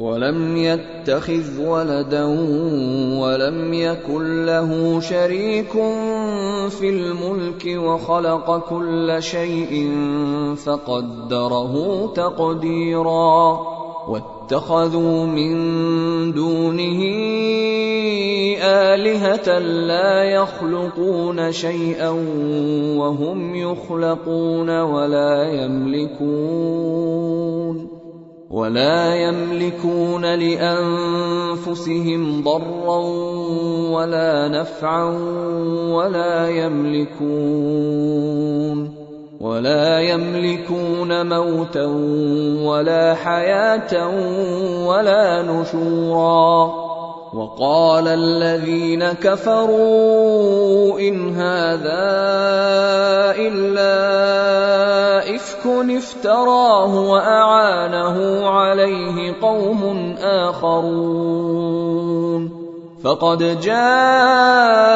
ولم يتخذ ولدا ولم يكن له شريك في الملك وخلق كل شيء فقدره تقديرا واتخذوا من دونه آلهة لا يخلقون شيئا وهم يخلقون ولا يملكون ولا يملكون لأنفسهم ضرا ولا نفعا ولا يملكون ولا يملكون موتا ولا حياة ولا نشورا وقال الذين كفروا إن هذا إلا إفك افتراه وأعانه عليه قوم آخرون. فقد جاءوا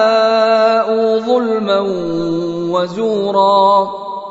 ظلما وزورا.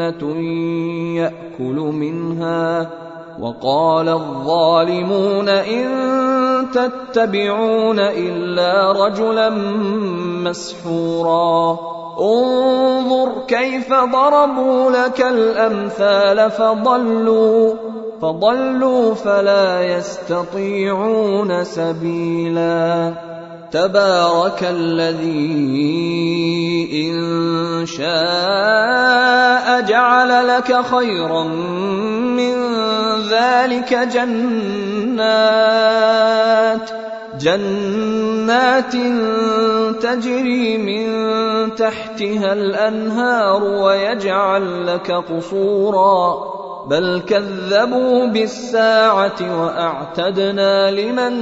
ياكل منها وقال الظالمون ان تتبعون الا رجلا مسحورا انظر كيف ضربوا لك الامثال فضلوا فضلوا فلا يستطيعون سبيلا تبارك الذي إن شاء جعل لك خيرا من ذلك جنات جنات تجري من تحتها الأنهار ويجعل لك قصورا بل كذبوا بالساعة وأعتدنا لمن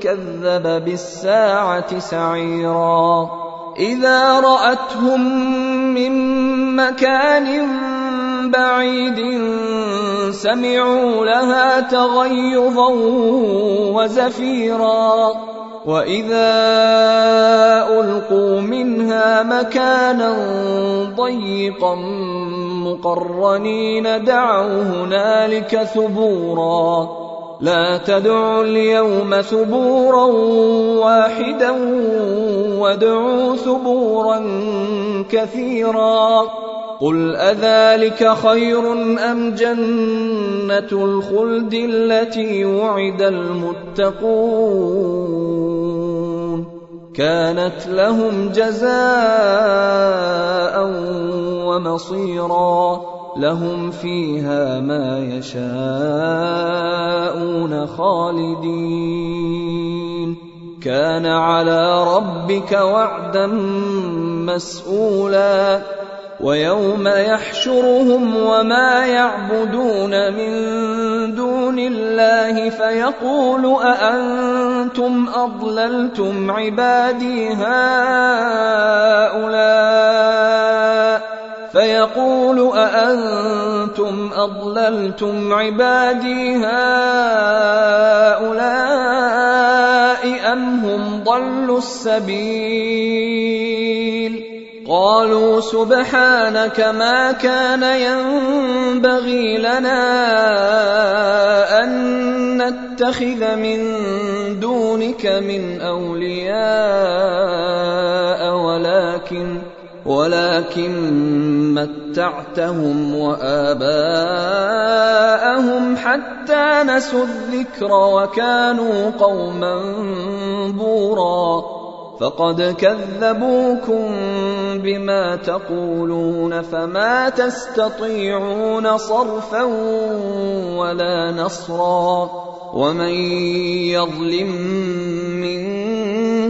كذب بالساعة سعيرا. إذا رأتهم من مكان بعيد سمعوا لها تغيظا وزفيرا. وإذا ألقوا منها مكانا ضيقا مقرنين دعوا هنالك ثبورا. لا تدعوا اليوم ثبورا واحدا وادعوا ثبورا كثيرا. قل أذلك خير أم جنة الخلد التي وعد المتقون؟ كانت لهم جزاء ومصيرا لهم فيها ما يشاءون خالدين. كان على ربك وعدا مسئولا ويوم يحشرهم وما يعبدون من دون الله فيقول أأنتم أضللتم عبادي هؤلاء؟ فيقول أأنتم أضللتم عبادي هؤلاء أم هم ضلوا السبيل؟ قالوا سبحانك ما كان ينبغي لنا أن نتخذ من دونك من أولياء ولكن ولكن متعتهم وآباءهم حتى نسوا الذكر وكانوا قوما بورا. فقد كذبوكم بما تقولون فما تستطيعون صرفا ولا نصرا. ومن يظلم منكم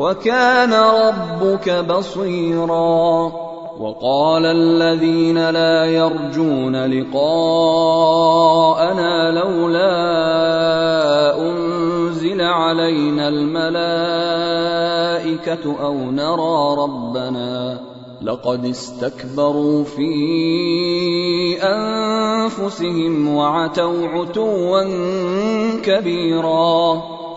وكان ربك بصيرا. وقال الذين لا يرجون لقاءنا لولا أنزل علينا الملائكة أو نرى ربنا لقد استكبروا في أنفسهم وعتوا عتوا كبيرا.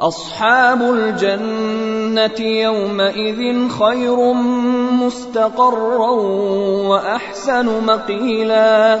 أصحاب الجنة يومئذ خير مستقرا وأحسن مقيلا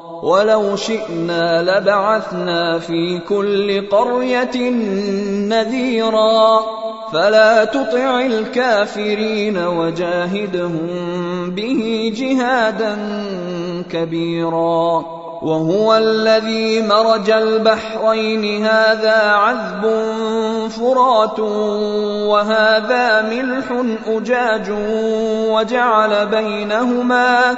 ولو شئنا لبعثنا في كل قرية نذيرا. فلا تطع الكافرين وجاهدهم به جهادا كبيرا. وهو الذي مرج البحرين. هذا عذب فرات وهذا ملح أجاج وجعل بينهما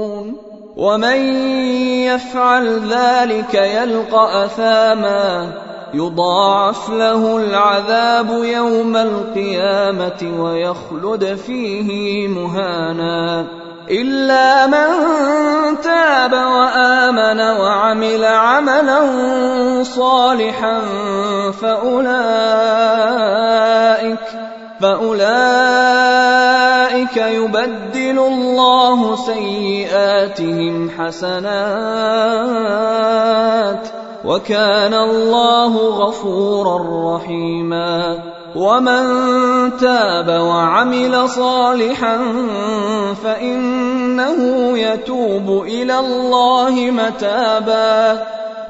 ومن يفعل ذلك يلقى اثاما يضاعف له العذاب يوم القيامه ويخلد فيه مهانا الا من تاب وامن وعمل عملا صالحا فاولئك فاولئك يبدل الله سيئاتهم حسنات وكان الله غفورا رحيما ومن تاب وعمل صالحا فانه يتوب إلى الله متابا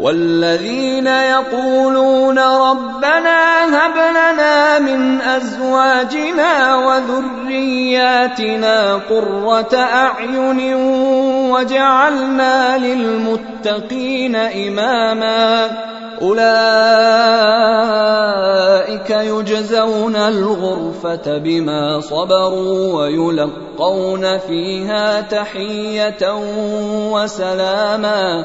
والذين يقولون ربنا هب لنا من أزواجنا وذرياتنا قرة أعين وجعلنا للمتقين إماما أولئك يجزون الغرفة بما صبروا ويلقون فيها تحية وسلاما